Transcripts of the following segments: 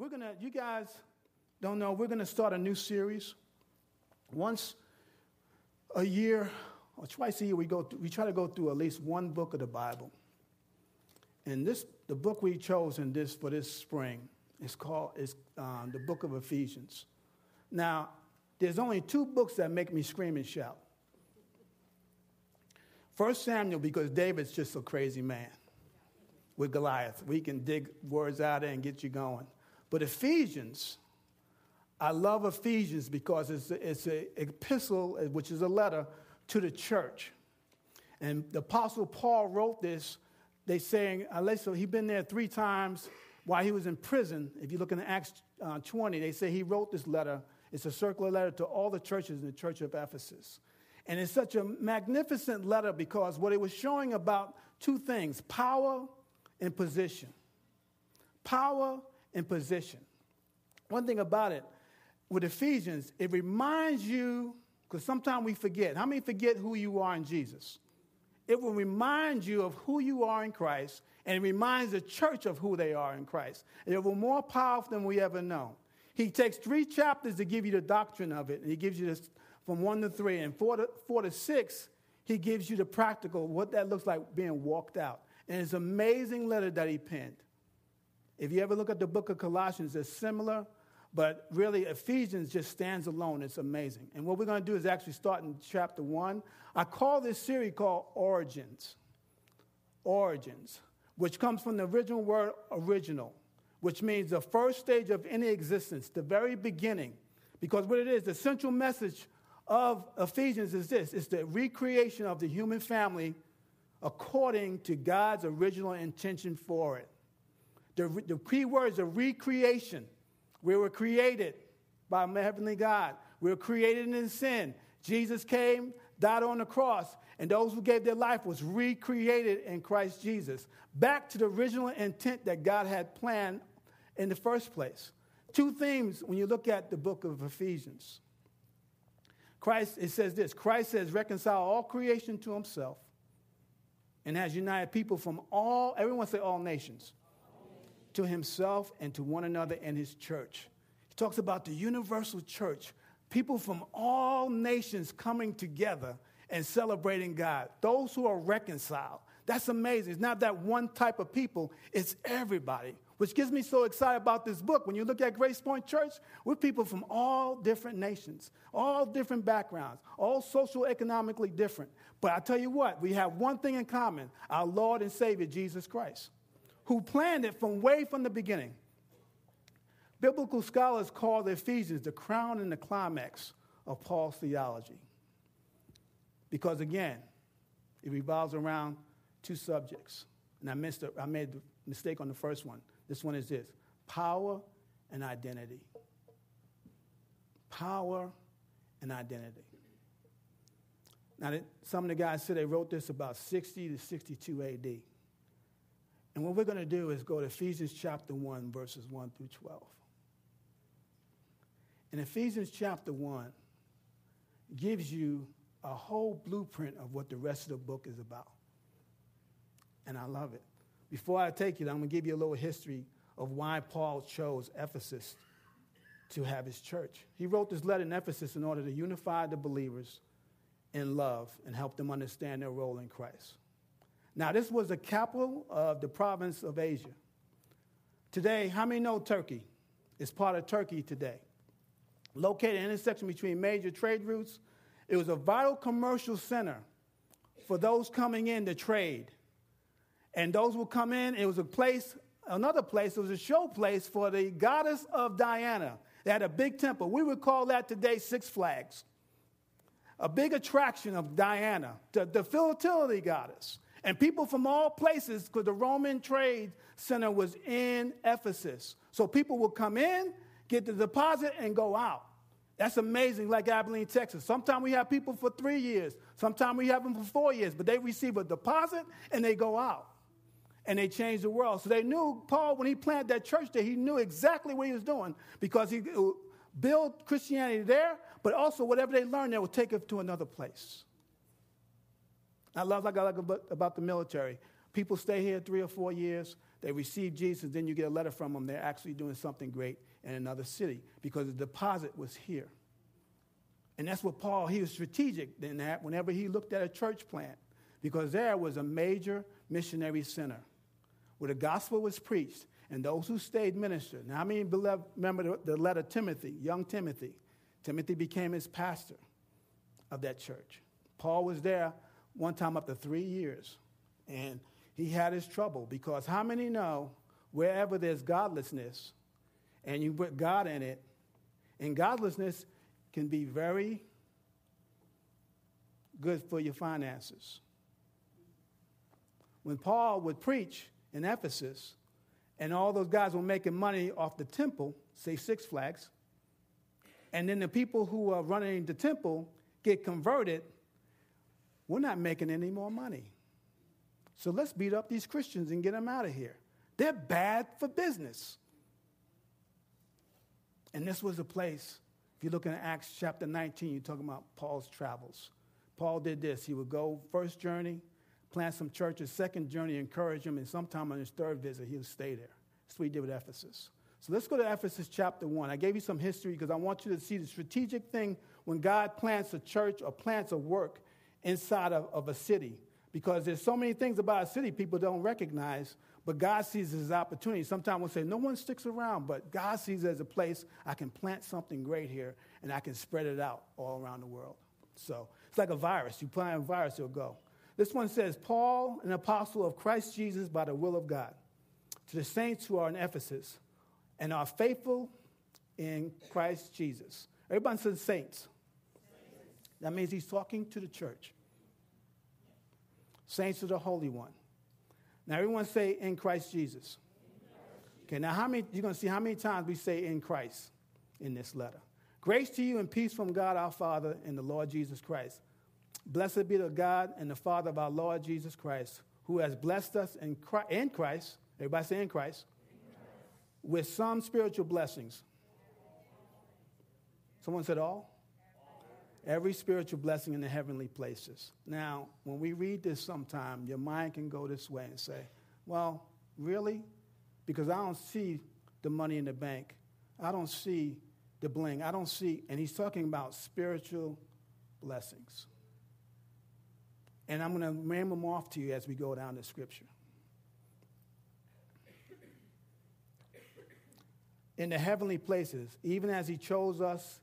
we're going to, you guys don't know, we're going to start a new series. Once a year or twice a year, we, go through, we try to go through at least one book of the Bible. And this, the book we chose in this, for this spring is called is, um, the book of Ephesians. Now, there's only two books that make me scream and shout. First Samuel, because David's just a crazy man with Goliath. We can dig words out there and get you going. But Ephesians, I love Ephesians because it's, it's an epistle, which is a letter to the church. And the Apostle Paul wrote this. They saying, so he'd been there three times while he was in prison. If you look in Acts uh, 20, they say he wrote this letter. It's a circular letter to all the churches in the church of Ephesus. And it's such a magnificent letter because what it was showing about two things power and position. Power and position. One thing about it, with Ephesians, it reminds you, because sometimes we forget. How many forget who you are in Jesus? It will remind you of who you are in Christ, and it reminds the church of who they are in Christ. And it will more powerful than we ever know. He takes three chapters to give you the doctrine of it, and he gives you this from one to three. And four to, four to six, he gives you the practical, what that looks like being walked out. And it's an amazing letter that he penned. If you ever look at the book of Colossians, it's similar, but really Ephesians just stands alone. It's amazing. And what we're going to do is actually start in chapter one. I call this series called Origins. Origins, which comes from the original word original, which means the first stage of any existence, the very beginning. Because what it is, the central message of Ephesians is this it's the recreation of the human family according to God's original intention for it. The, the key words are recreation. We were created by Heavenly God. We were created in sin. Jesus came, died on the cross, and those who gave their life was recreated in Christ Jesus. Back to the original intent that God had planned in the first place. Two themes when you look at the book of Ephesians. Christ, it says this Christ has reconciled all creation to himself and has united people from all, everyone say all nations to himself and to one another and his church. He talks about the universal church, people from all nations coming together and celebrating God. Those who are reconciled. That's amazing. It's not that one type of people, it's everybody, which gets me so excited about this book. When you look at Grace Point Church, we're people from all different nations, all different backgrounds, all social economically different. But I tell you what, we have one thing in common our Lord and Savior, Jesus Christ who planned it from way from the beginning. Biblical scholars call the Ephesians the crown and the climax of Paul's theology. Because again, it revolves around two subjects. And I, missed a, I made the mistake on the first one. This one is this power and identity. Power and identity. Now, some of the guys said they wrote this about 60 to 62 AD. And what we're going to do is go to Ephesians chapter 1, verses 1 through 12. And Ephesians chapter 1 gives you a whole blueprint of what the rest of the book is about. And I love it. Before I take you, I'm going to give you a little history of why Paul chose Ephesus to have his church. He wrote this letter in Ephesus in order to unify the believers in love and help them understand their role in Christ. Now, this was the capital of the province of Asia. Today, how many know Turkey It's part of Turkey today? Located in the intersection between major trade routes, it was a vital commercial center for those coming in to trade. And those who come in, it was a place, another place, it was a show place for the goddess of Diana. They had a big temple. We would call that today Six Flags. A big attraction of Diana, the, the fertility goddess. And people from all places, because the Roman trade center was in Ephesus. So people would come in, get the deposit, and go out. That's amazing, like Abilene, Texas. Sometimes we have people for three years, sometimes we have them for four years, but they receive a deposit and they go out. And they change the world. So they knew Paul, when he planted that church there, he knew exactly what he was doing because he built Christianity there, but also whatever they learned there would take it to another place. I love like I like about, the military. People stay here three or four years. they receive Jesus, then you get a letter from them. They're actually doing something great in another city because the deposit was here. And that's what Paul, he was strategic in that whenever he looked at a church plant, because there was a major missionary center where the gospel was preached and those who stayed ministered. Now, I mean, remember the letter Timothy, young Timothy. Timothy became his pastor of that church. Paul was there one time up to three years, and he had his trouble because how many know wherever there's godlessness and you put God in it, and godlessness can be very good for your finances. When Paul would preach in Ephesus, and all those guys were making money off the temple, say Six Flags, and then the people who are running the temple get converted, we're not making any more money. So let's beat up these Christians and get them out of here. They're bad for business. And this was a place if you look in Acts chapter 19, you're talking about Paul's travels. Paul did this. He would go first journey, plant some churches, second journey, encourage them, and sometime on his third visit, he would stay there. That's what he did with Ephesus. So let's go to Ephesus chapter 1. I gave you some history because I want you to see the strategic thing when God plants a church or plants a work inside of, of a city. Because there's so many things about a city people don't recognize but God sees it as opportunity. Sometimes we'll say, no one sticks around, but God sees it as a place I can plant something great here and I can spread it out all around the world. So it's like a virus. You plant a virus, it'll go. This one says, Paul, an apostle of Christ Jesus by the will of God, to the saints who are in Ephesus and are faithful in Christ Jesus. Everybody says saints. That means he's talking to the church. Saints of the Holy One. Now, everyone say in Christ Jesus. Okay, now how many, you're going to see how many times we say in Christ in this letter. Grace to you and peace from God our Father and the Lord Jesus Christ. Blessed be the God and the Father of our Lord Jesus Christ, who has blessed us in Christ, in Christ everybody say in Christ, in Christ, with some spiritual blessings. Someone said all? Every spiritual blessing in the heavenly places. Now, when we read this sometime, your mind can go this way and say, well, really? Because I don't see the money in the bank. I don't see the bling. I don't see, and he's talking about spiritual blessings. And I'm going to name them off to you as we go down the scripture. In the heavenly places, even as he chose us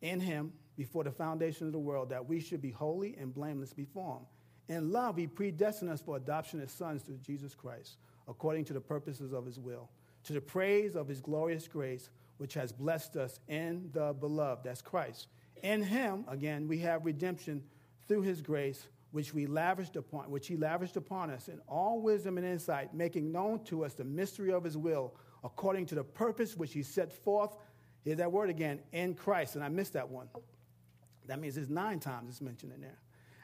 in him before the foundation of the world that we should be holy and blameless before him. In love, he predestined us for adoption as sons through Jesus Christ, according to the purposes of his will, to the praise of his glorious grace, which has blessed us in the beloved, that's Christ. In him, again, we have redemption through his grace, which we lavished upon, which he lavished upon us in all wisdom and insight, making known to us the mystery of his will, according to the purpose which he set forth. Here's that word again, in Christ, and I missed that one that means it's nine times it's mentioned in there.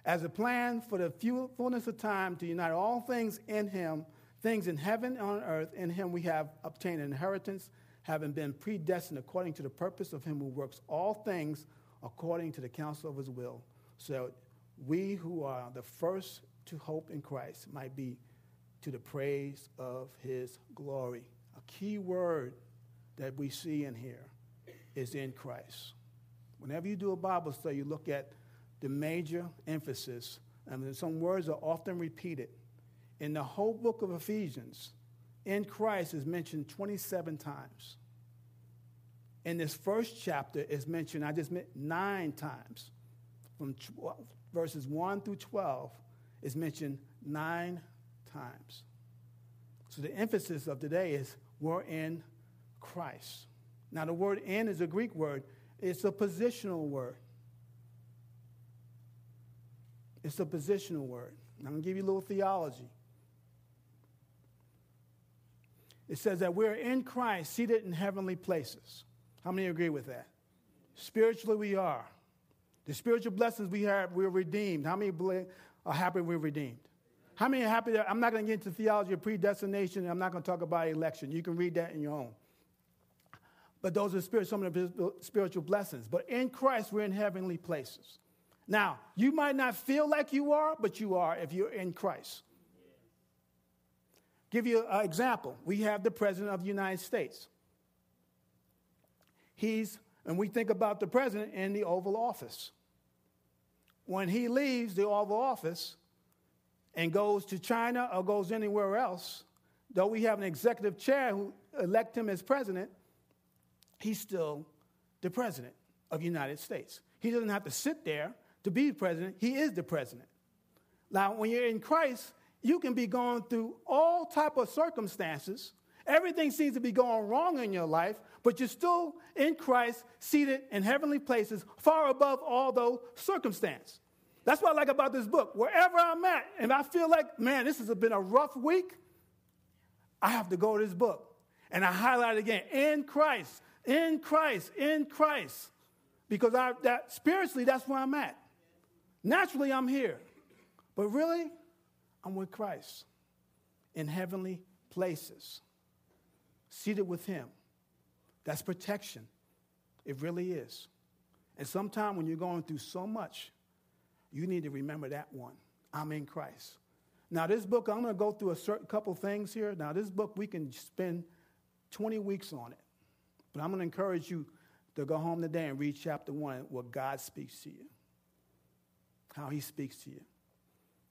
As a plan for the fullness of time to unite all things in him, things in heaven and on earth, in him we have obtained an inheritance, having been predestined according to the purpose of him who works all things according to the counsel of his will. So we who are the first to hope in Christ might be to the praise of his glory. A key word that we see in here is in Christ. Whenever you do a Bible study, you look at the major emphasis, and some words are often repeated. In the whole book of Ephesians, in Christ is mentioned 27 times. In this first chapter is mentioned, I just meant nine times. From 12, verses 1 through 12 is mentioned nine times. So the emphasis of today is we're in Christ. Now, the word in is a Greek word it's a positional word. It's a positional word. I'm going to give you a little theology. It says that we're in Christ, seated in heavenly places. How many agree with that? Spiritually, we are. The spiritual blessings we have, we're redeemed. How many are happy we're redeemed? How many are happy that I'm not going to get into theology of predestination, I'm not going to talk about election. You can read that in your own. But those are spirit, some of the spiritual blessings. But in Christ, we're in heavenly places. Now, you might not feel like you are, but you are if you're in Christ. Give you an example. We have the President of the United States. He's, and we think about the President in the Oval Office. When he leaves the Oval Office and goes to China or goes anywhere else, though we have an executive chair who elect him as president, he's still the president of the United States. He doesn't have to sit there to be president. He is the president. Now, when you're in Christ, you can be going through all type of circumstances. Everything seems to be going wrong in your life, but you're still in Christ, seated in heavenly places, far above all those circumstances. That's what I like about this book. Wherever I'm at, and I feel like, man, this has been a rough week, I have to go to this book. And I highlight again in Christ, in Christ, in Christ. Because I, that, spiritually, that's where I'm at. Naturally, I'm here. But really, I'm with Christ in heavenly places, seated with Him. That's protection. It really is. And sometimes when you're going through so much, you need to remember that one. I'm in Christ. Now, this book, I'm going to go through a certain couple things here. Now, this book, we can spend 20 weeks on it. But I'm going to encourage you to go home today and read chapter one, where God speaks to you, how he speaks to you.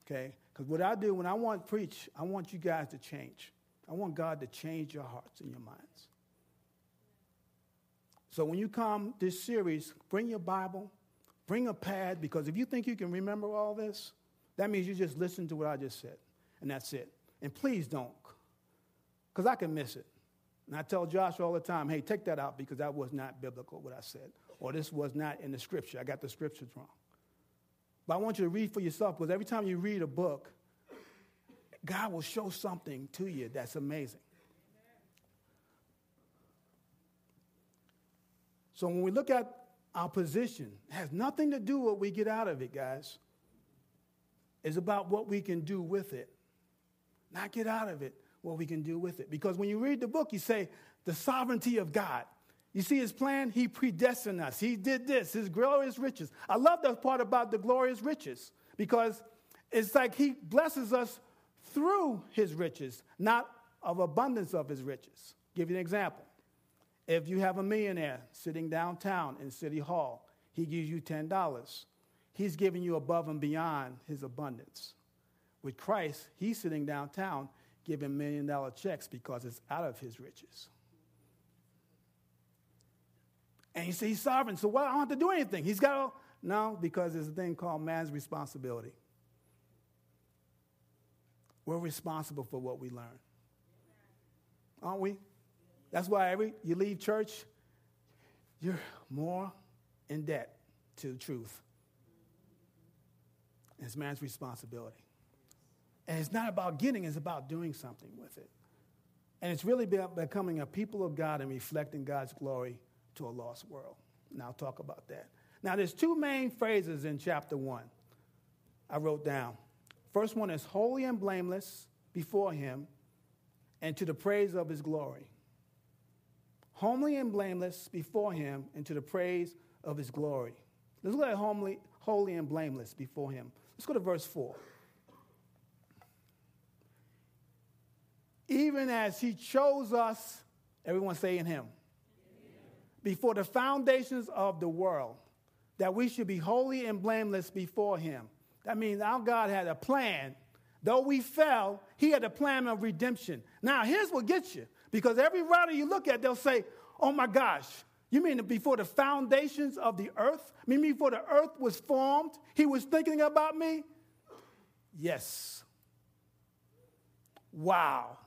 Okay? Because what I do when I want to preach, I want you guys to change. I want God to change your hearts and your minds. So when you come this series, bring your Bible, bring a pad, because if you think you can remember all this, that means you just listen to what I just said, and that's it. And please don't, because I can miss it. And I tell Josh all the time, hey, take that out because that was not biblical, what I said. Or this was not in the scripture. I got the scriptures wrong. But I want you to read for yourself because every time you read a book, God will show something to you that's amazing. So when we look at our position, it has nothing to do with what we get out of it, guys. It's about what we can do with it. Not get out of it, what we can do with it. Because when you read the book, you say, the sovereignty of God. You see his plan? He predestined us. He did this, his glorious riches. I love that part about the glorious riches because it's like he blesses us through his riches, not of abundance of his riches. Give you an example. If you have a millionaire sitting downtown in City Hall, he gives you $10. He's giving you above and beyond his abundance. With Christ, he's sitting downtown giving million dollar checks because it's out of his riches. And you say he's sovereign, so why I don't have to do anything? He's got to, no, because there's a thing called man's responsibility. We're responsible for what we learn. Aren't we? That's why every you leave church, you're more in debt to the truth. it's man's responsibility. And it's not about getting, it's about doing something with it. And it's really becoming a people of God and reflecting God's glory to a lost world. And I'll talk about that. Now, there's two main phrases in chapter one I wrote down. First one is holy and blameless before him and to the praise of his glory. Homely and blameless before him and to the praise of his glory. Let's look at homely, holy and blameless before him. Let's go to verse 4. Even as he chose us, everyone say in him before the foundations of the world, that we should be holy and blameless before Him. That means our God had a plan. Though we fell, He had a plan of redemption. Now, here's what gets you because every writer you look at, they'll say, Oh my gosh, you mean before the foundations of the earth? I mean, before the earth was formed, He was thinking about me? Yes. Wow.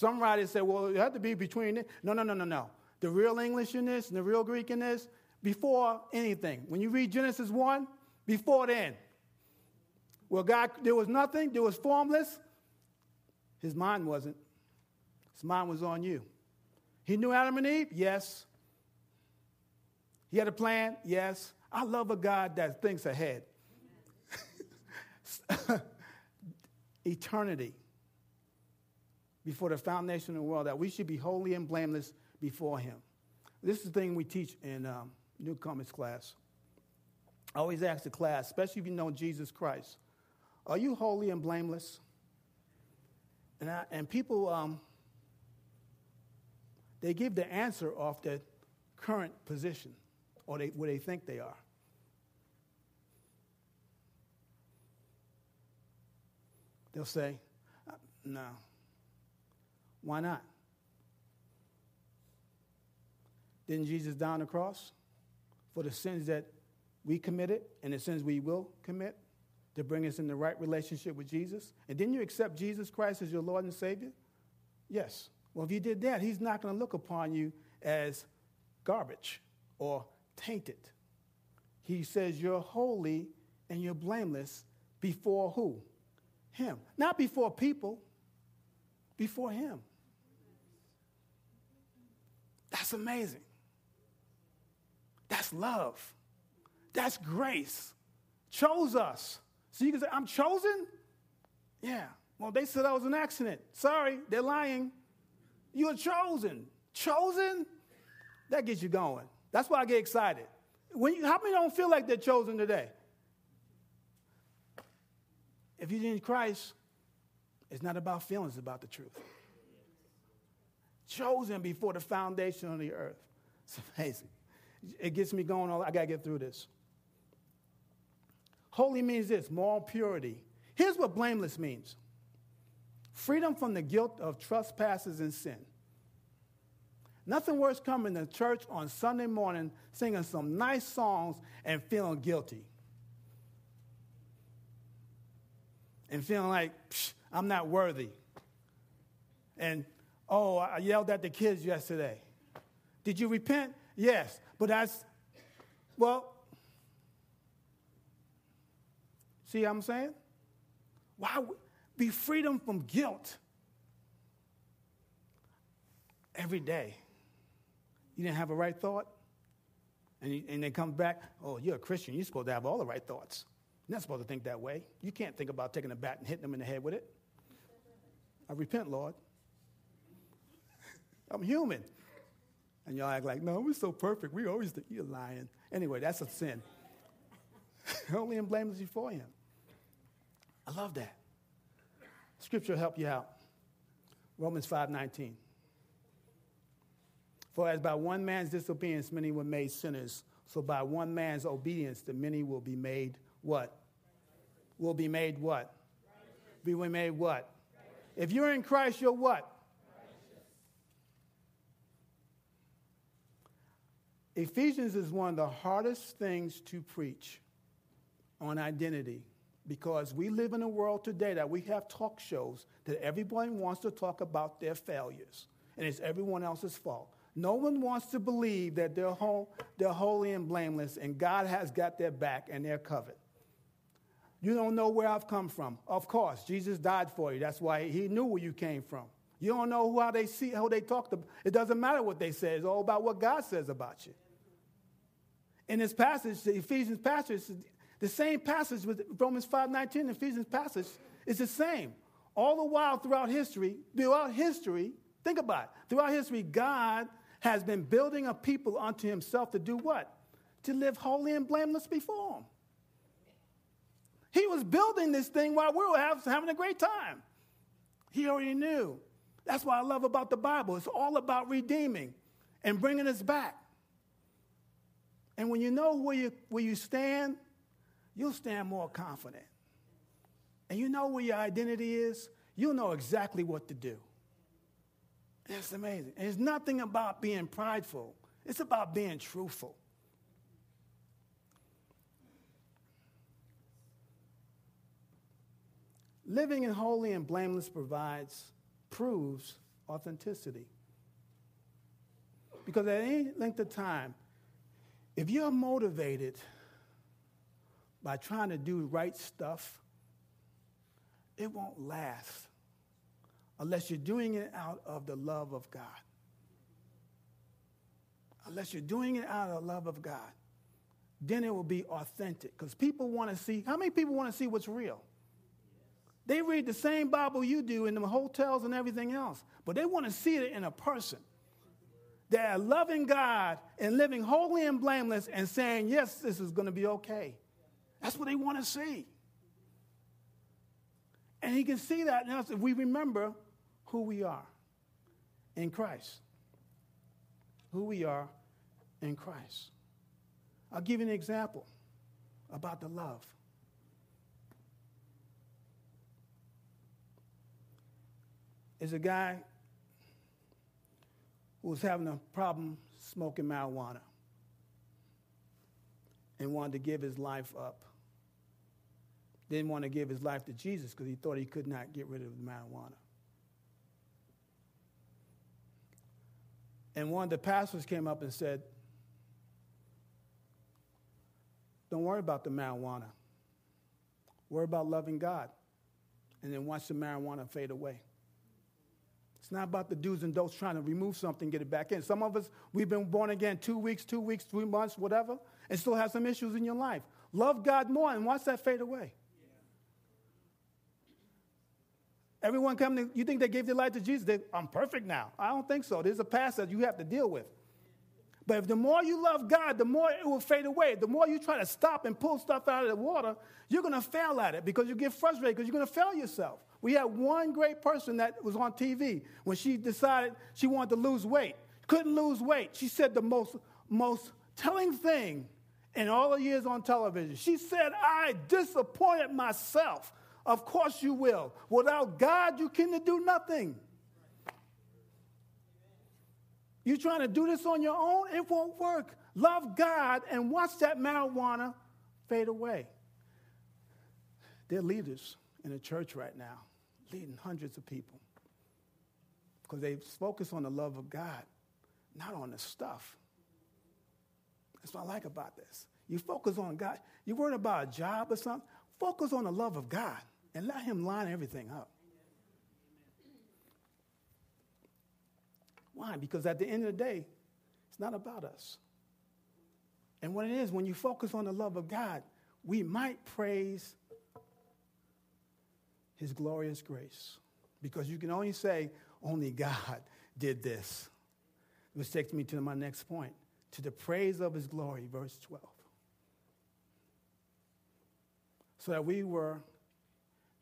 Some writers say, well, it had to be between it. No, no, no, no, no. The real English in this and the real Greek in this, before anything. When you read Genesis 1, before then. Well, God, there was nothing, there was formless. His mind wasn't. His mind was on you. He knew Adam and Eve? Yes. He had a plan? Yes. I love a God that thinks ahead. Eternity before the foundation of the world, that we should be holy and blameless before Him. This is the thing we teach in um, newcomers class. I always ask the class, especially if you know Jesus Christ, are you holy and blameless? And, I, and people, um, they give the answer off their current position or they, where they think they are. They'll say, uh, no. Why not? Didn't Jesus die on the cross for the sins that we committed and the sins we will commit to bring us in the right relationship with Jesus? And didn't you accept Jesus Christ as your Lord and Savior? Yes. Well, if you did that, He's not going to look upon you as garbage or tainted. He says you're holy and you're blameless before who? Him. Not before people, before Him. That's amazing. That's love. That's grace. Chose us. So you can say, I'm chosen? Yeah. Well, they said I was an accident. Sorry, they're lying. You're chosen. Chosen? That gets you going. That's why I get excited. When you, how many don't feel like they're chosen today? If you're in Christ, it's not about feelings, it's about the truth. Chosen before the foundation of the earth. It's amazing. It gets me going. All, I got to get through this. Holy means this moral purity. Here's what blameless means freedom from the guilt of trespasses and sin. Nothing worse coming to church on Sunday morning singing some nice songs and feeling guilty. And feeling like, I'm not worthy. And, oh, I yelled at the kids yesterday. Did you repent? Yes. But that's, well, see what I'm saying? Why be freedom from guilt every day? You didn't have a right thought? And, you, and then comes back, oh, you're a Christian. You're supposed to have all the right thoughts. You're not supposed to think that way. You can't think about taking a bat and hitting them in the head with it. I repent, Lord. I'm human. And y'all act like, no, we're so perfect. We always think you're lying. Anyway, that's a sin. Only and blameless before him. I love that. Scripture will help you out. Romans 5:19. For as by one man's disobedience many were made sinners, so by one man's obedience the many will be made what? Will be made what? Be we made what? If you're in Christ, you're what? Ephesians is one of the hardest things to preach on identity because we live in a world today that we have talk shows that everybody wants to talk about their failures and it's everyone else's fault. No one wants to believe that they're, whole, they're holy and blameless and God has got their back and they're covered. You don't know where I've come from. Of course, Jesus died for you. That's why he knew where you came from. You don't know how they see, how they talk. To, it doesn't matter what they say. It's all about what God says about you in this passage, the Ephesians passage, the same passage with Romans 5.19, the Ephesians passage is the same. All the while throughout history, throughout history, think about it. Throughout history, God has been building a people unto himself to do what? To live holy and blameless before him. He was building this thing while we were having a great time. He already knew. That's what I love about the Bible. It's all about redeeming and bringing us back. And when you know where you, where you stand, you'll stand more confident. And you know where your identity is, you'll know exactly what to do. It's amazing. And it's nothing about being prideful, it's about being truthful. Living in holy and blameless provides, proves authenticity. Because at any length of time, if you're motivated by trying to do right stuff, it won't last unless you're doing it out of the love of God. Unless you're doing it out of the love of God, then it will be authentic. Because people want to see, how many people want to see what's real? They read the same Bible you do in the hotels and everything else, but they want to see it in a person that are loving God and living holy and blameless and saying, yes, this is going to be okay. That's what they want to see. And he can see that now if we remember who we are in Christ. Who we are in Christ. I'll give you an example about the love. Is a guy who was having a problem smoking marijuana and wanted to give his life up. Didn't want to give his life to Jesus because he thought he could not get rid of the marijuana. And one of the pastors came up and said, Don't worry about the marijuana. Worry about loving God. And then watch the marijuana fade away. It's not about the do's and don'ts trying to remove something, get it back in. Some of us, we've been born again two weeks, two weeks, three months, whatever, and still have some issues in your life. Love God more and watch that fade away. Everyone coming, you think they gave their life to Jesus? They, I'm perfect now. I don't think so. There's a past that you have to deal with. But if the more you love God, the more it will fade away. The more you try to stop and pull stuff out of the water, you're going to fail at it because you get frustrated because you're going to fail yourself. We had one great person that was on TV when she decided she wanted to lose weight. Couldn't lose weight. She said the most, most telling thing in all the years on television. She said, I disappointed myself. Of course you will. Without God, you can do nothing. You're trying to do this on your own, it won't work. Love God and watch that marijuana fade away. They're leaders in the church right now leading hundreds of people because they focus on the love of God, not on the stuff. That's what I like about this. You focus on God. You worried about a job or something? Focus on the love of God and let Him line everything up. Why? Because at the end of the day, it's not about us. And what it is, when you focus on the love of God, we might praise his glorious grace. Because you can only say, only God did this. Which takes me to my next point to the praise of his glory, verse 12. So that we were,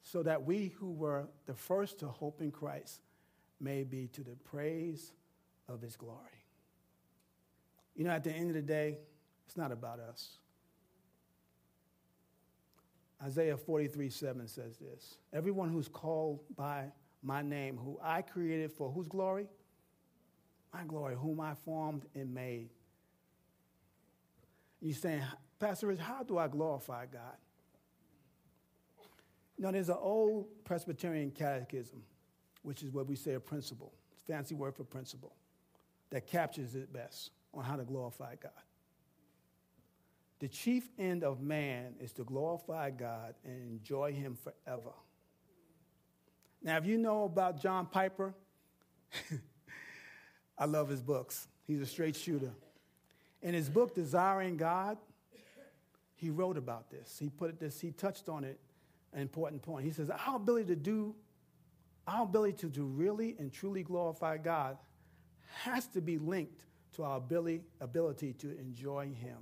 so that we who were the first to hope in Christ may be to the praise of his glory. You know, at the end of the day, it's not about us. Isaiah 43 7 says this Everyone who's called by my name, who I created for whose glory? My glory, whom I formed and made. You're saying, Pastor Rich, how do I glorify God? Now, there's an old Presbyterian catechism, which is what we say a principle. Fancy word for principle, that captures it best on how to glorify God. The chief end of man is to glorify God and enjoy Him forever. Now, if you know about John Piper, I love his books. He's a straight shooter. In his book, Desiring God, he wrote about this. He put this, he touched on it, an important point. He says, Our ability to do, our ability to, to really and truly glorify God has to be linked to our ability, ability to enjoy Him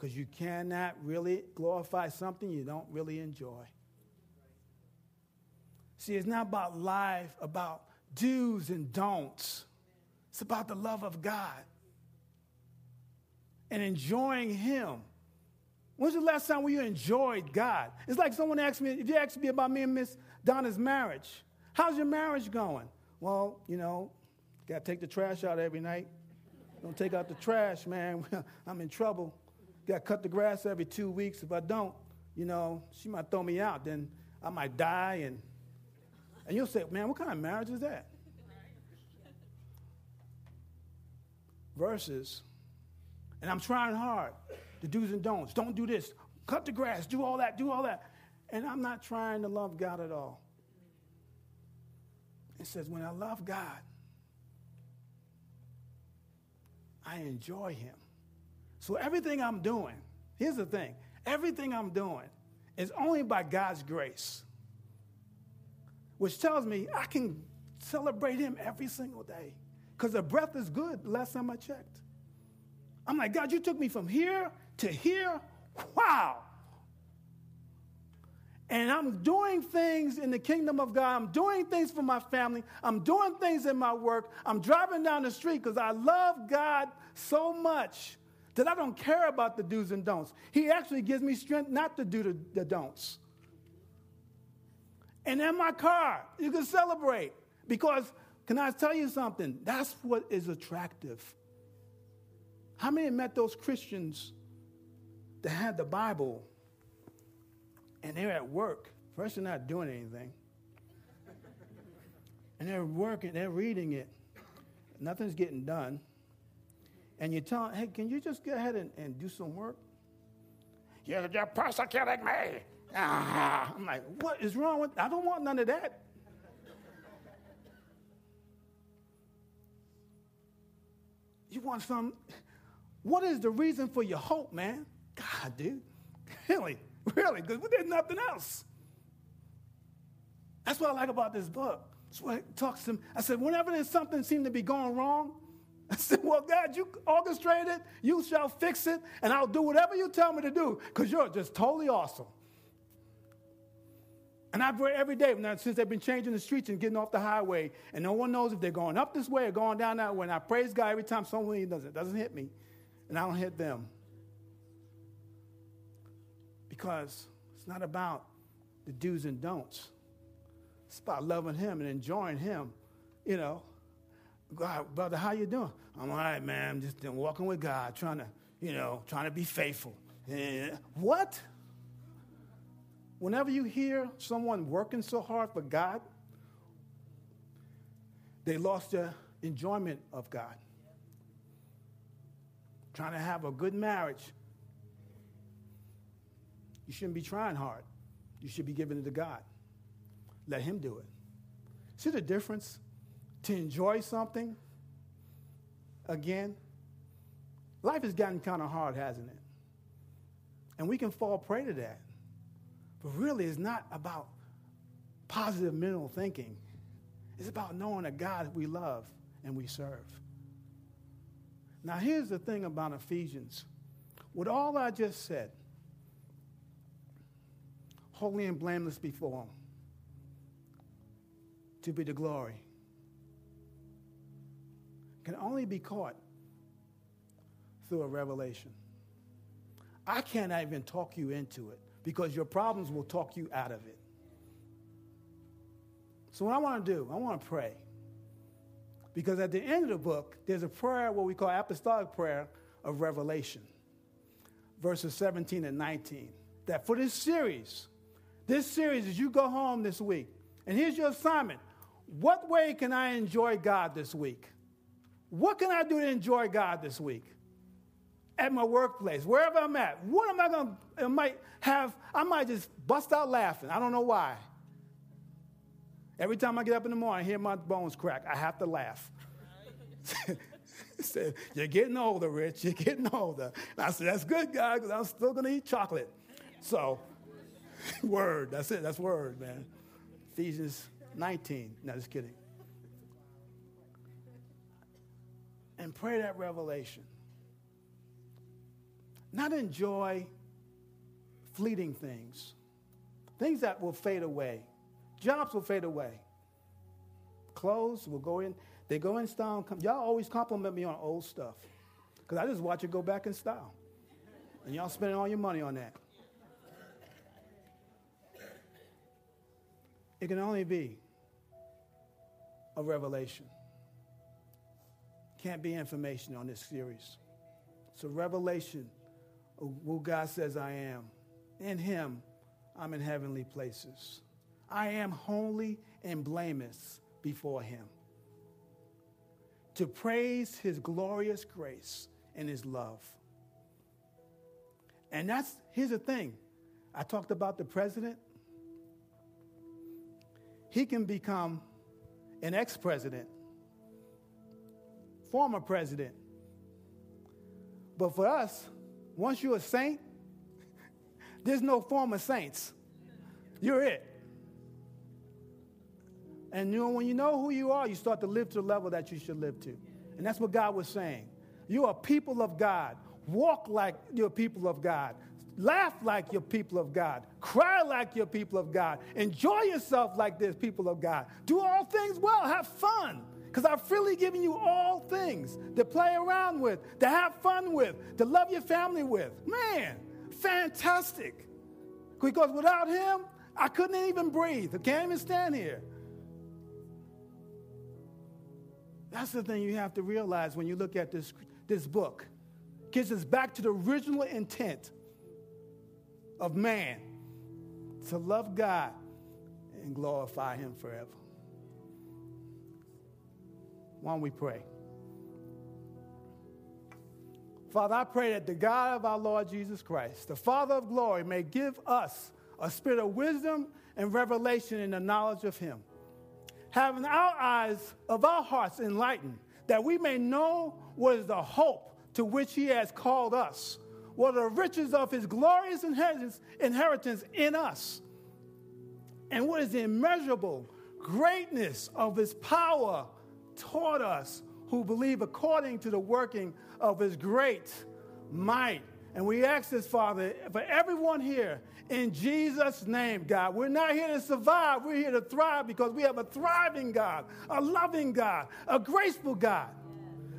because you cannot really glorify something you don't really enjoy. See, it's not about life, about do's and don'ts. It's about the love of God and enjoying Him. When's the last time when you enjoyed God? It's like someone asked me, if you asked me about me and Miss Donna's marriage, how's your marriage going? Well, you know, got to take the trash out every night. Don't take out the trash, man. I'm in trouble. Got to cut the grass every two weeks. If I don't, you know, she might throw me out. Then I might die. And, and you'll say, man, what kind of marriage is that? Versus, and I'm trying hard, the do's and don'ts. Don't do this. Cut the grass. Do all that. Do all that. And I'm not trying to love God at all. It says, when I love God, I enjoy Him. So everything I'm doing, here's the thing everything I'm doing is only by God's grace, which tells me I can celebrate Him every single day because the breath is good, last time I checked. I'm like, God, you took me from here to here. Wow. and I'm doing things in the kingdom of God. I'm doing things for my family. I'm doing things in my work. I'm driving down the street because I love God so much that I don't care about the do's and don'ts. He actually gives me strength not to do the, the don'ts. And in my car, you can celebrate because, can I tell you something? That's what is attractive. How many met those Christians that had the Bible and they're at work. First, they're not doing anything. and they're working, they're reading it. Nothing's getting done. And you tell them, hey, can you just go ahead and, and do some work? You're, you're persecuting me. Ah. I'm like, what is wrong with I don't want none of that. You want some? What is the reason for your hope, man? God, dude. Really? Really, because there's nothing else. That's what I like about this book. That's what it talks to me. I said, whenever there's something seemed to be going wrong, I said, well, God, you orchestrated it, you shall fix it, and I'll do whatever you tell me to do, because you're just totally awesome. And I pray every day now, since they've been changing the streets and getting off the highway, and no one knows if they're going up this way or going down that way. And I praise God every time someone does it. doesn't hit me, and I don't hit them because it's not about the do's and don'ts. It's about loving him and enjoying him. You know, God, brother, how you doing? I'm all right, man. I'm just walking with God, trying to, you know, trying to be faithful. And what? Whenever you hear someone working so hard for God, they lost their enjoyment of God. Trying to have a good marriage you shouldn't be trying hard. You should be giving it to God. Let Him do it. See the difference? To enjoy something, again, life has gotten kind of hard, hasn't it? And we can fall prey to that. But really, it's not about positive mental thinking, it's about knowing a God we love and we serve. Now, here's the thing about Ephesians. With all I just said, holy and blameless before Him, to be the glory, can only be caught through a revelation. I can't even talk you into it because your problems will talk you out of it. So, what I want to do, I want to pray. Because at the end of the book, there's a prayer, what we call apostolic prayer of revelation, verses 17 and 19. That for this series, this series, as you go home this week, and here's your assignment what way can I enjoy God this week? What can I do to enjoy God this week? At my workplace, wherever I'm at, what am I going to, I might have, I might just bust out laughing. I don't know why. Every time I get up in the morning, I hear my bones crack. I have to laugh. said, You're getting older, Rich. You're getting older. And I said, That's good, God, because I'm still going to eat chocolate. So word. That's it. That's word, man. Ephesians 19. No, just kidding. And pray that revelation. Not enjoy fleeting things, things that will fade away. Jobs will fade away. Clothes will go in. They go in style. Y'all always compliment me on old stuff because I just watch it go back in style. And y'all spending all your money on that. It can only be a revelation. Can't be information on this series. It's a revelation of who God says I am. In Him, I'm in heavenly places. I am holy and blameless before Him. To praise His glorious grace and His love. And that's, here's the thing. I talked about the president he can become an ex president, former president. But for us, once you're a saint, there's no former saints. You're it. And you know, when you know who you are, you start to live to the level that you should live to. And that's what God was saying. You are people of God. Walk like you're people of God. Laugh like your people of God. Cry like your people of God. Enjoy yourself like this people of God. Do all things well. Have fun. Because I've freely given you all things to play around with, to have fun with, to love your family with. Man, fantastic. Because without him, I couldn't even breathe. I can't even stand here. That's the thing you have to realize when you look at this, this book. It gets us back to the original intent of man to love God and glorify Him forever. Why don't we pray? Father, I pray that the God of our Lord Jesus Christ, the Father of glory, may give us a spirit of wisdom and revelation in the knowledge of Him, having our eyes of our hearts enlightened, that we may know what is the hope to which He has called us what are the riches of his glorious inheritance, inheritance in us, and what is the immeasurable greatness of his power toward us who believe according to the working of his great might. And we ask this, Father, for everyone here, in Jesus' name, God. We're not here to survive, we're here to thrive because we have a thriving God, a loving God, a graceful God.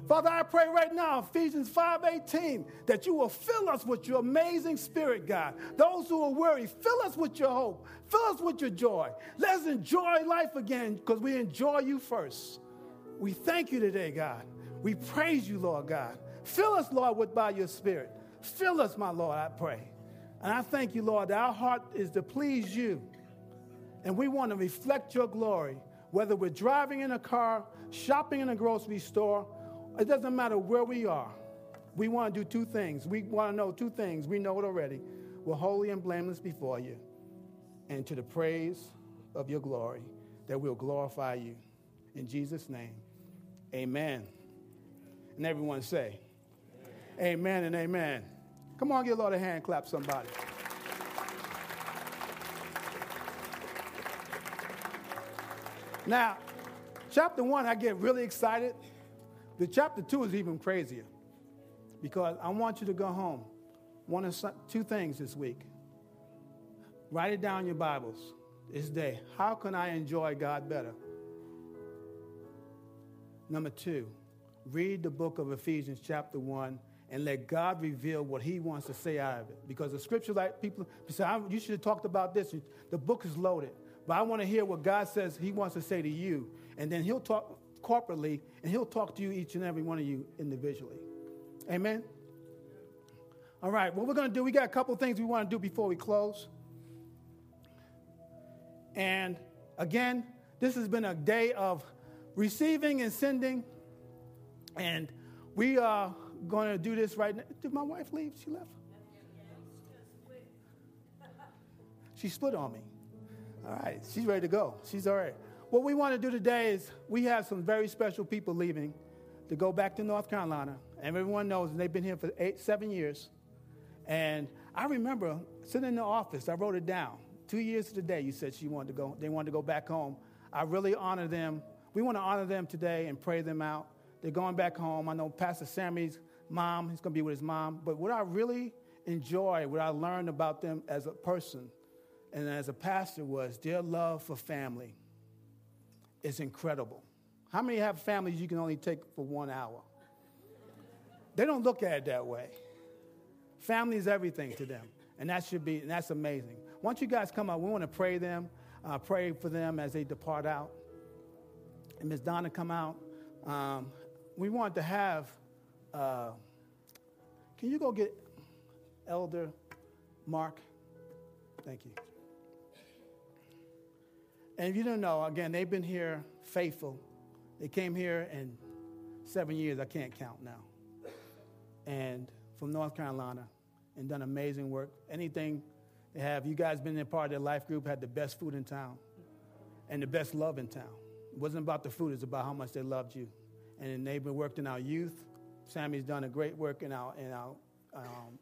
Father, I pray right now, Ephesians 5:18, that you will fill us with your amazing spirit, God. Those who are weary, fill us with your hope. Fill us with your joy. Let's enjoy life again because we enjoy you first. We thank you today, God. We praise you, Lord God. Fill us, Lord, with by your spirit. Fill us, my Lord, I pray. And I thank you, Lord, that our heart is to please you. And we want to reflect your glory, whether we're driving in a car, shopping in a grocery store, it doesn't matter where we are. We want to do two things. We want to know two things. We know it already. We're holy and blameless before you, and to the praise of your glory, that we'll glorify you. In Jesus' name, amen. And everyone say, Amen, amen and amen. Come on, give a Lord a hand clap, somebody. Now, chapter one, I get really excited the chapter two is even crazier because I want you to go home. One of two things this week. Write it down in your Bibles this day. How can I enjoy God better? Number two, read the book of Ephesians, chapter one, and let God reveal what He wants to say out of it. Because the scripture, like people say, you should have talked about this. The book is loaded. But I want to hear what God says He wants to say to you. And then He'll talk, corporately, and He'll talk to you, each and every one of you, individually. Amen? All right, what we're going to do, we got a couple things we want to do before we close. And again, this has been a day of receiving and sending. And we are going to do this right now. Did my wife leave? She left? She split on me. All right, she's ready to go. She's all right. What we want to do today is we have some very special people leaving to go back to North Carolina. And everyone knows they've been here for eight, seven years. And I remember sitting in the office, I wrote it down. Two years to the day, you said she wanted to go, they wanted to go back home. I really honor them. We want to honor them today and pray them out. They're going back home. I know Pastor Sammy's mom, he's going to be with his mom. But what I really enjoy, what I learned about them as a person and as a pastor was their love for family is incredible. How many have families you can only take for one hour? They don't look at it that way. Family is everything to them, and that should be, and that's amazing. Once you guys come out, we want to pray them, uh, pray for them as they depart out. And Miss Donna come out. Um, we want to have. Uh, can you go get Elder Mark? Thank you. And if you don't know, again, they've been here faithful. They came here in seven years, I can't count now. And from North Carolina and done amazing work. Anything they have, you guys been in part of their life group, had the best food in town and the best love in town. It wasn't about the food, it's about how much they loved you. And they've been worked in our youth. Sammy's done a great work in our, in our um,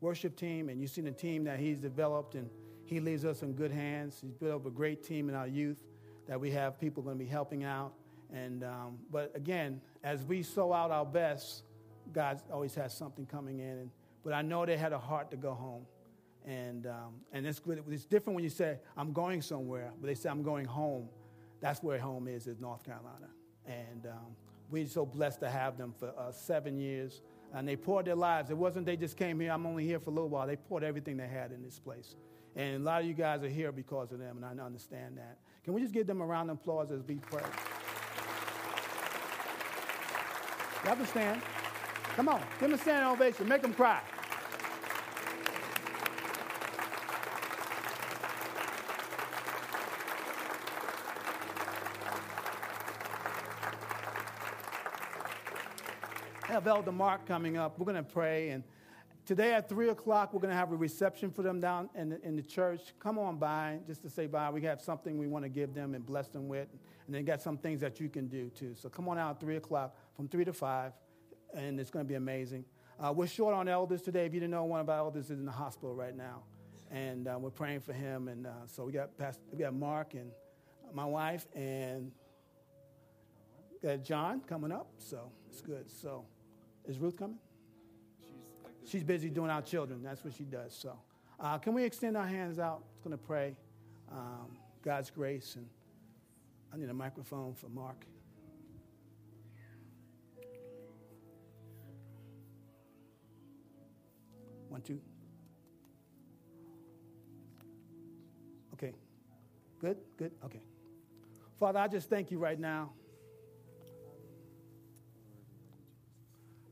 worship team, and you've seen the team that he's developed and he leaves us in good hands. He's built up a great team in our youth that we have people going to be helping out. And um, but again, as we sow out our best, God always has something coming in. And, but I know they had a heart to go home, And, um, and it's, it's different when you say, I'm going somewhere, but they say, I'm going home. That's where home is, is North Carolina. And um, we're so blessed to have them for uh, seven years. And they poured their lives. It wasn't they just came here, I'm only here for a little while. They poured everything they had in this place. And a lot of you guys are here because of them, and I understand that. Can we just give them a round of applause as we pray? You understand? Come on, give them a standing ovation. Make them cry. Have Elder Mark coming up. We're going to pray. And today at 3 o'clock, we're going to have a reception for them down in the, in the church. Come on by just to say bye. We have something we want to give them and bless them with. And then got some things that you can do too. So come on out at 3 o'clock from 3 to 5. And it's going to be amazing. Uh, we're short on elders today. If you didn't know, one of our elders is in the hospital right now. And uh, we're praying for him. And uh, so we got, Pastor, we got Mark and my wife and got John coming up. So it's good. So. Is Ruth coming? She's, She's busy doing our children. That's what she does. So, uh, can we extend our hands out? It's going to pray um, God's grace. And I need a microphone for Mark. One, two. Okay. Good, good, okay. Father, I just thank you right now.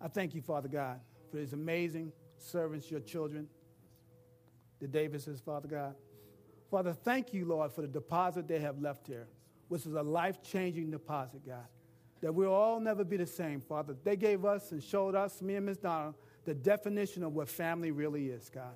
I thank you, Father God, for these amazing servants, your children, the Davises, Father God. Father, thank you, Lord, for the deposit they have left here, which is a life changing deposit, God. That we'll all never be the same, Father. They gave us and showed us, me and Miss Donna, the definition of what family really is, God.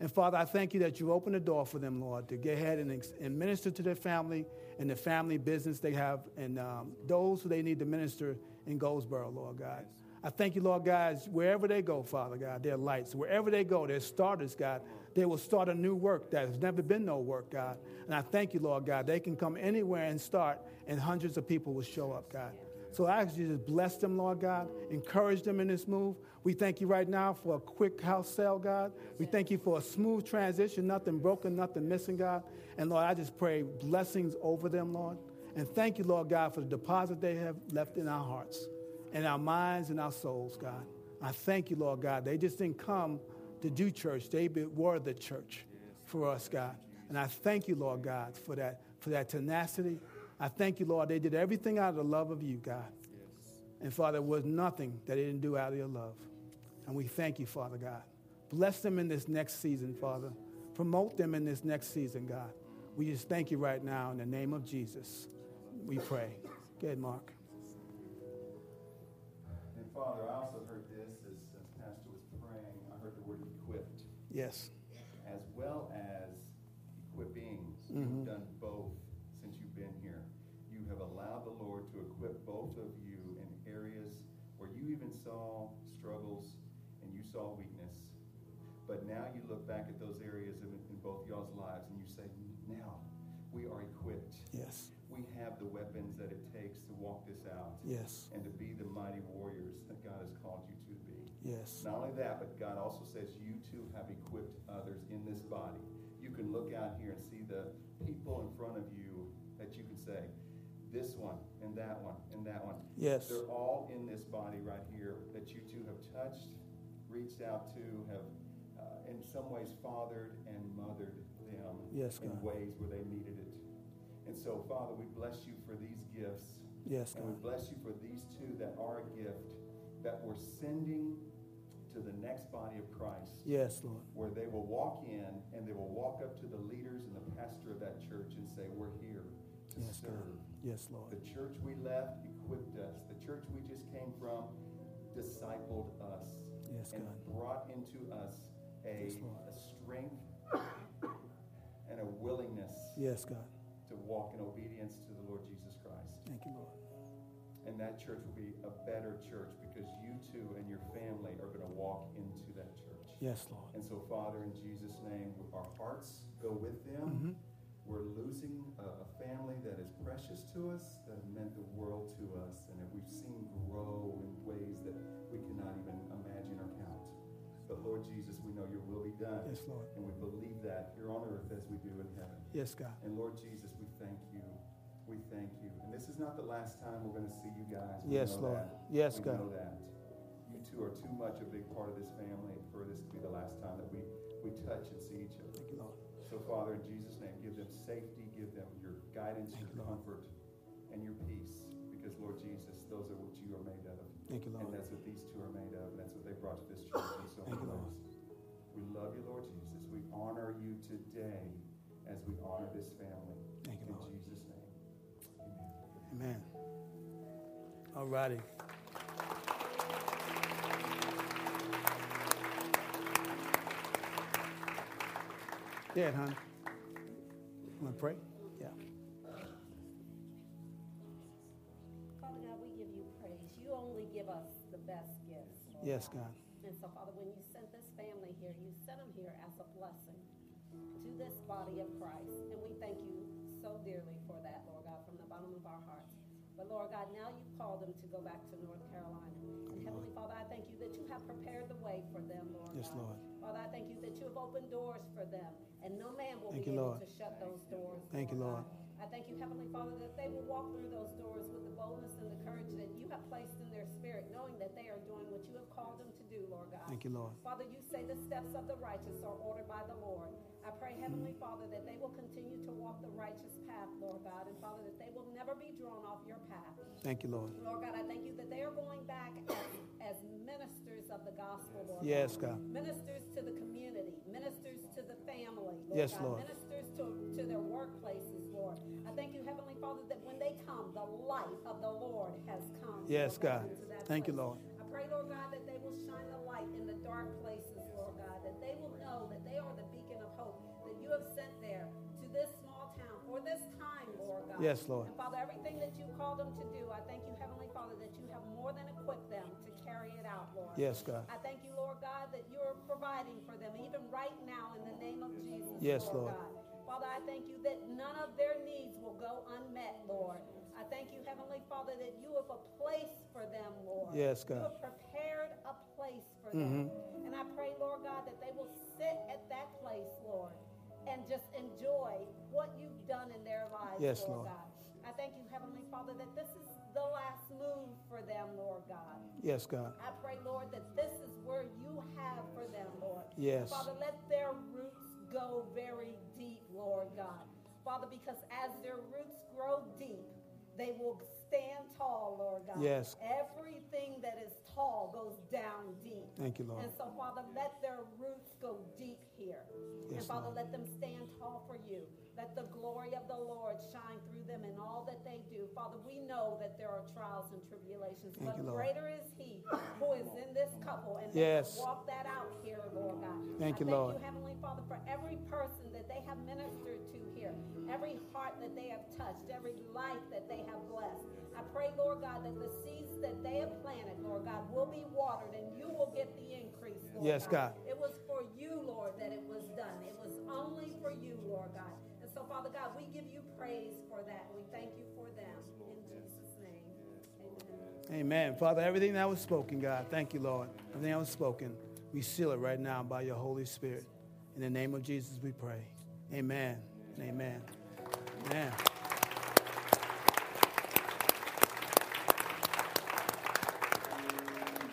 And Father, I thank you that you opened the door for them, Lord, to get ahead and, and minister to their family and the family business they have and um, those who they need to minister in Goldsboro, Lord God. I thank you, Lord God, wherever they go, Father God, they're lights. Wherever they go, they're starters, God. They will start a new work that has never been no work, God. And I thank you, Lord God. They can come anywhere and start, and hundreds of people will show up, God. So I ask you to bless them, Lord God. Encourage them in this move. We thank you right now for a quick house sale, God. We thank you for a smooth transition, nothing broken, nothing missing, God. And Lord, I just pray blessings over them, Lord. And thank you, Lord God, for the deposit they have left in our hearts in our minds and our souls, God. I thank you, Lord God. They just didn't come to do church. They were the church for us, God. And I thank you, Lord God, for that, for that tenacity. I thank you, Lord. They did everything out of the love of you, God. And Father, there was nothing that they didn't do out of your love. And we thank you, Father God. Bless them in this next season, Father. Promote them in this next season, God. We just thank you right now in the name of Jesus. We pray. Go ahead, Mark. Father, I also heard this as, as Pastor was praying. I heard the word equipped. Yes. As well as equipping. Mm-hmm. You've done both since you've been here. You have allowed the Lord to equip both of you in areas where you even saw struggles and you saw weakness. But now you look back at those areas in, in both y'all's lives and you say, now we are equipped. Yes we have the weapons that it takes to walk this out. Yes. And to be the mighty warriors that God has called you to be. Yes. Not only that, but God also says you too have equipped others in this body. You can look out here and see the people in front of you that you can say, this one and that one and that one. Yes. They're all in this body right here that you two have touched, reached out to, have uh, in some ways fathered and mothered them yes, in ways where they needed it and so, Father, we bless you for these gifts. Yes, God. And we bless you for these two that are a gift that we're sending to the next body of Christ. Yes, Lord. Where they will walk in and they will walk up to the leaders and the pastor of that church and say, We're here to yes, serve. God. Yes, Lord. The church we left equipped us. The church we just came from discipled us. Yes, and God. brought into us a, yes, a strength and a willingness. Yes, God walk in obedience to the Lord Jesus Christ. Thank you, Lord. And that church will be a better church because you two and your family are going to walk into that church. Yes, Lord. And so, Father, in Jesus' name, our hearts go with them. Mm-hmm. We're losing a, a, family that is precious to us, that meant the world to us, and that we've seen grow in ways that we cannot even imagine. But Lord Jesus, we know your will be done. Yes, Lord. And we believe that here on earth as we do in heaven. Yes, God. And Lord Jesus, we thank you. We thank you. And this is not the last time we're going to see you guys. We Yes, Lord. that. Yes, we God. know that. You two are too much a big part of this family for this to be the last time that we, we touch and see each other. Thank you, Lord. So, Father, in Jesus' name, give them safety, give them your guidance, Thank your Lord. comfort, and your peace. Because, Lord Jesus, those are what you are made of. Thank you, And that's what these two are made of, and that's what they brought to this church in so Thank many you, Lord. ways. We love you, Lord Jesus. We honor you today as we honor this family. Thank you, In Lord. Jesus' name. Amen. Amen. All righty. Yeah, hon. Want to pray? Yes, God. And so, Father, when you sent this family here, you sent them here as a blessing to this body of Christ. And we thank you so dearly for that, Lord God, from the bottom of our hearts. But Lord God, now you've called them to go back to North Carolina. And Heavenly Father, I thank you that you have prepared the way for them, Lord Yes, God. Lord. Father, I thank you that you have opened doors for them, and no man will Thank be you, able Lord. to shut those doors. Thank you, Lord. God. I thank you, Heavenly Father, that they will walk through those doors with the boldness and the courage that you have placed in their spirit, knowing that they are doing what you have called them to do, Lord God. Thank you, Lord. Father, you say the steps of the righteous are ordered by the Lord. I pray, Heavenly Father, that they will continue to walk the righteous path, Lord God, and Father, that they will never be drawn off your path. Thank you, Lord. Lord God, I thank you that they are going back as, as ministers of the gospel, Lord Yes, God. God. Ministers to the community, ministers to the family, Lord Yes, God. Lord. Ministers to, to their workplaces, Lord. I thank you, Heavenly Father, that when they come, the light of the Lord has come. Yes, Lord God. into that Thank you. Lord. I pray, Lord God, that they will shine the light in the dark places, Lord God, that they will know that they are the beacon of hope that you have sent there to this small town for this time, Lord God. Yes, Lord. And Father, everything that you called them to do, I thank you, Heavenly Father, that you have more than equipped them to carry it out, Lord. Yes, God. I thank you, Lord God, that you're providing for them even right now in the name of Jesus. Yes, Lord. Lord. God. Father, I thank you that none of their needs will go unmet, Lord. I thank you, Heavenly Father, that you have a place for them, Lord. Yes, God. You have prepared a place for them. Mm-hmm. And I pray, Lord God, that they will sit at that place, Lord, and just enjoy what you've done in their lives, Yes, Lord, Lord. God. I thank you, Heavenly Father, that this is the last move for them, Lord God. Yes, God. I pray, Lord, that this is where you have for them, Lord. Yes. Father, let their roots go very deep, Lord God. Father, because as their roots grow deep, they will stand tall, Lord God. Yes. Everything that is tall goes down deep. Thank you, Lord. And so, Father, let their roots go deep here. and Father, Lord. let them stand tall for you. Let the glory of the Lord shine through them in all that they do. Father, we know that there are trials and tribulations, Thank but you, greater is He who is in this couple, and Yes. they walk that out here, Lord God. Thank I you, thank Lord. you, Heavenly Father, for every person that they have ministered to here, every heart that they have touched, every life that they have blessed. I pray, Lord God, that the seeds that they have planted, Lord God, will be watered and you will get the increase, Lord Yes, God. It was for you, Lord, that it was done. It was only for you, Lord God. And so, Father God, we give you praise for that. We thank you for them. In Jesus' name, amen. Amen. Father, everything that was spoken, God, thank you, Lord. Everything that was spoken, we seal it right now by your Holy Spirit. In the name of Jesus, we pray. Amen. Amen. Amen.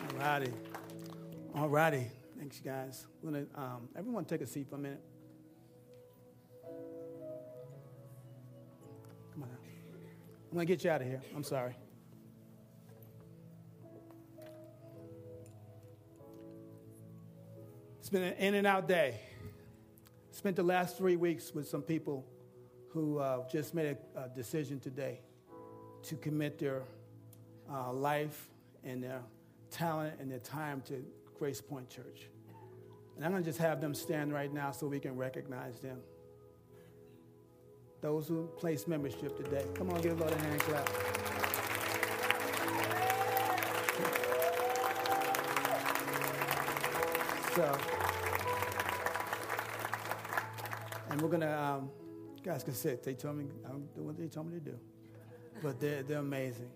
All righty. All righty. Thanks, you guys. We're gonna, um, everyone take a seat for a minute. I'm going to get you out of here. I'm sorry. It's been an in and out day. Spent the last three weeks with some people who uh, just made a, a decision today to commit their uh, life and their talent and their time to Grace Point Church. And I'm going to just have them stand right now so we can recognize them. Those who place membership today. Come on, give Lord a hand clap. So, and we're gonna, um, guys can sit. They told me, I'm doing what they told me to do. But they're, they're amazing.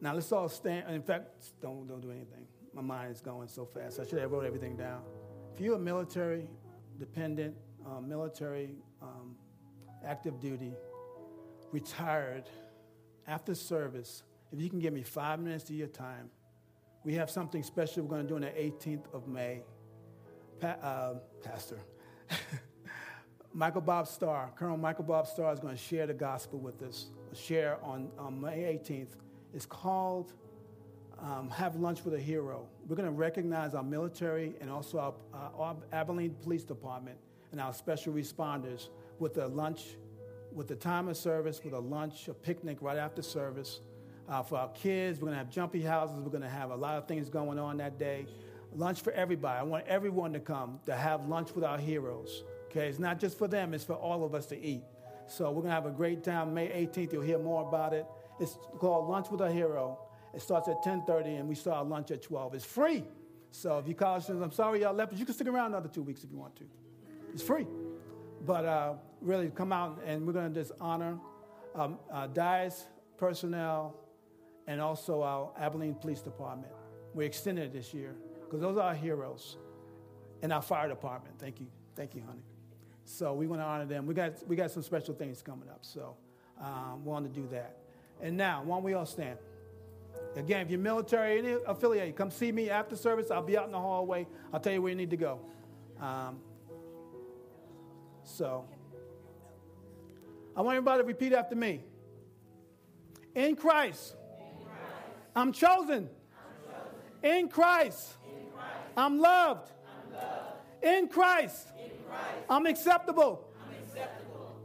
Now let's all stand. In fact, don't, don't do anything. My mind is going so fast. I should have wrote everything down. if you're a military dependent, uh, military um, active duty, retired, after service, if you can give me five minutes of your time, we have something special we're going to do on the 18th of May. Pa- uh, Pastor. Michael Bob Starr, Colonel Michael Bob Starr is going to share the gospel with us, share on, on May 18th. It's called um, Have Lunch with a Hero. We're going to recognize our military and also our, uh, our Abilene Police Department and our special responders with a lunch, with the time of service, with a lunch, a picnic right after service. Uh, for our kids, we're going to have jumpy houses. We're going to have a lot of things going on that day. Lunch for everybody. I want everyone to come to have lunch with our heroes. Okay, it's not just for them, it's for all of us to eat. So we're going to have a great time. May 18th, you'll hear more about it. It's called Lunch with a Hero. It starts at 10:30 and we start lunch at 12. It's free. So if you college students, I'm sorry y'all left, but you can stick around another two weeks if you want to. It's free. But uh, really, come out and we're going to just honor um, uh, Dyess personnel and also our Abilene Police Department. We extended it this year because those are our heroes. And our fire department. Thank you. Thank you, honey. So we want to honor them. We got, we got some special things coming up. So um, we want to do that. And now, why don't we all stand? Again, if you're military, any affiliate, come see me after service. I'll be out in the hallway. I'll tell you where you need to go. Um, so, I want everybody to repeat after me. In Christ, I'm chosen. In Christ, I'm loved. In Christ, I'm acceptable.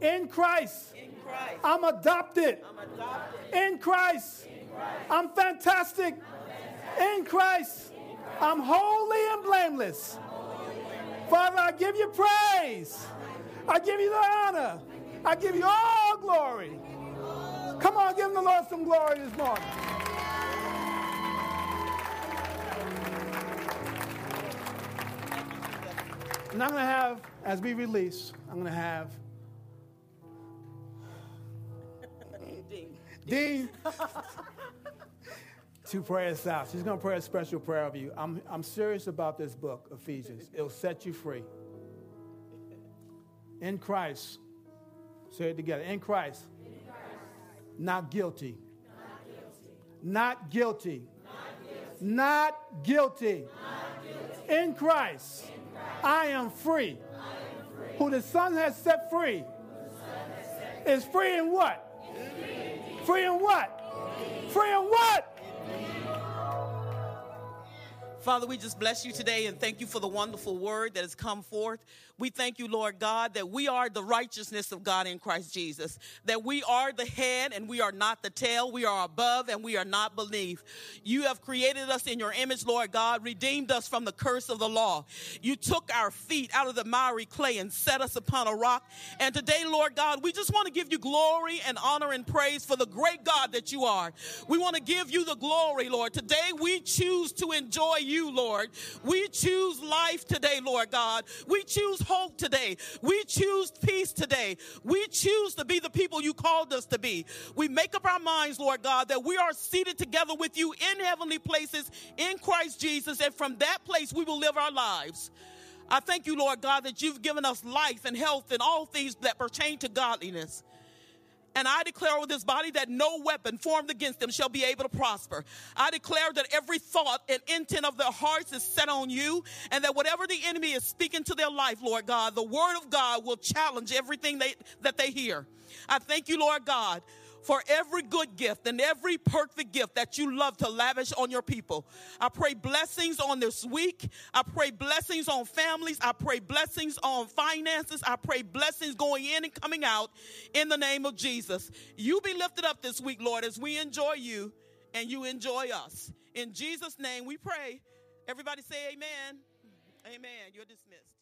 In Christ, I'm adopted. In Christ, I'm fantastic. In Christ, I'm holy and blameless. Father, I give you praise. I give you the honor. I give you all glory. Come on, give the Lord some glory this morning. And I'm going to have, as we release, I'm going to have Dean to pray us out. She's going to pray a special prayer of you. I'm, I'm serious about this book, Ephesians. It'll set you free. In Christ, say it together. In Christ, In Christ. Not, guilty. not guilty. Not guilty. Not guilty. In Christ, In Christ. I, am free. I am free. Who the Son has set free, set is free in what? Free in what? Free in what? Father, we just bless you today and thank you for the wonderful word that has come forth. We thank you, Lord God, that we are the righteousness of God in Christ Jesus, that we are the head and we are not the tail. We are above and we are not beneath. You have created us in your image, Lord God, redeemed us from the curse of the law. You took our feet out of the miry clay and set us upon a rock. And today, Lord God, we just want to give you glory and honor and praise for the great God that you are. We want to give you the glory, Lord. Today, we choose to enjoy you, Lord. We choose life today, Lord God. We choose hope today. We choose peace today. We choose to be the people you called us to be. We make up our minds, Lord God, that we are seated together with you in heavenly places in Christ Jesus, and from that place we will live our lives. I thank you, Lord God, that you've given us life and health and all things that pertain to godliness. And I declare over this body that no weapon formed against them shall be able to prosper. I declare that every thought and intent of their hearts is set on you, and that whatever the enemy is speaking to their life, Lord God, the word of God will challenge everything they, that they hear. I thank you, Lord God, for every good gift and every perfect gift that you love to lavish on your people. I pray blessings on this week. I pray blessings on families. I pray blessings on finances. I pray blessings going in and coming out in the name of Jesus. You be lifted up this week, Lord, as we enjoy you and you enjoy us. In Jesus' name we pray. Everybody say amen. Amen. You're dismissed.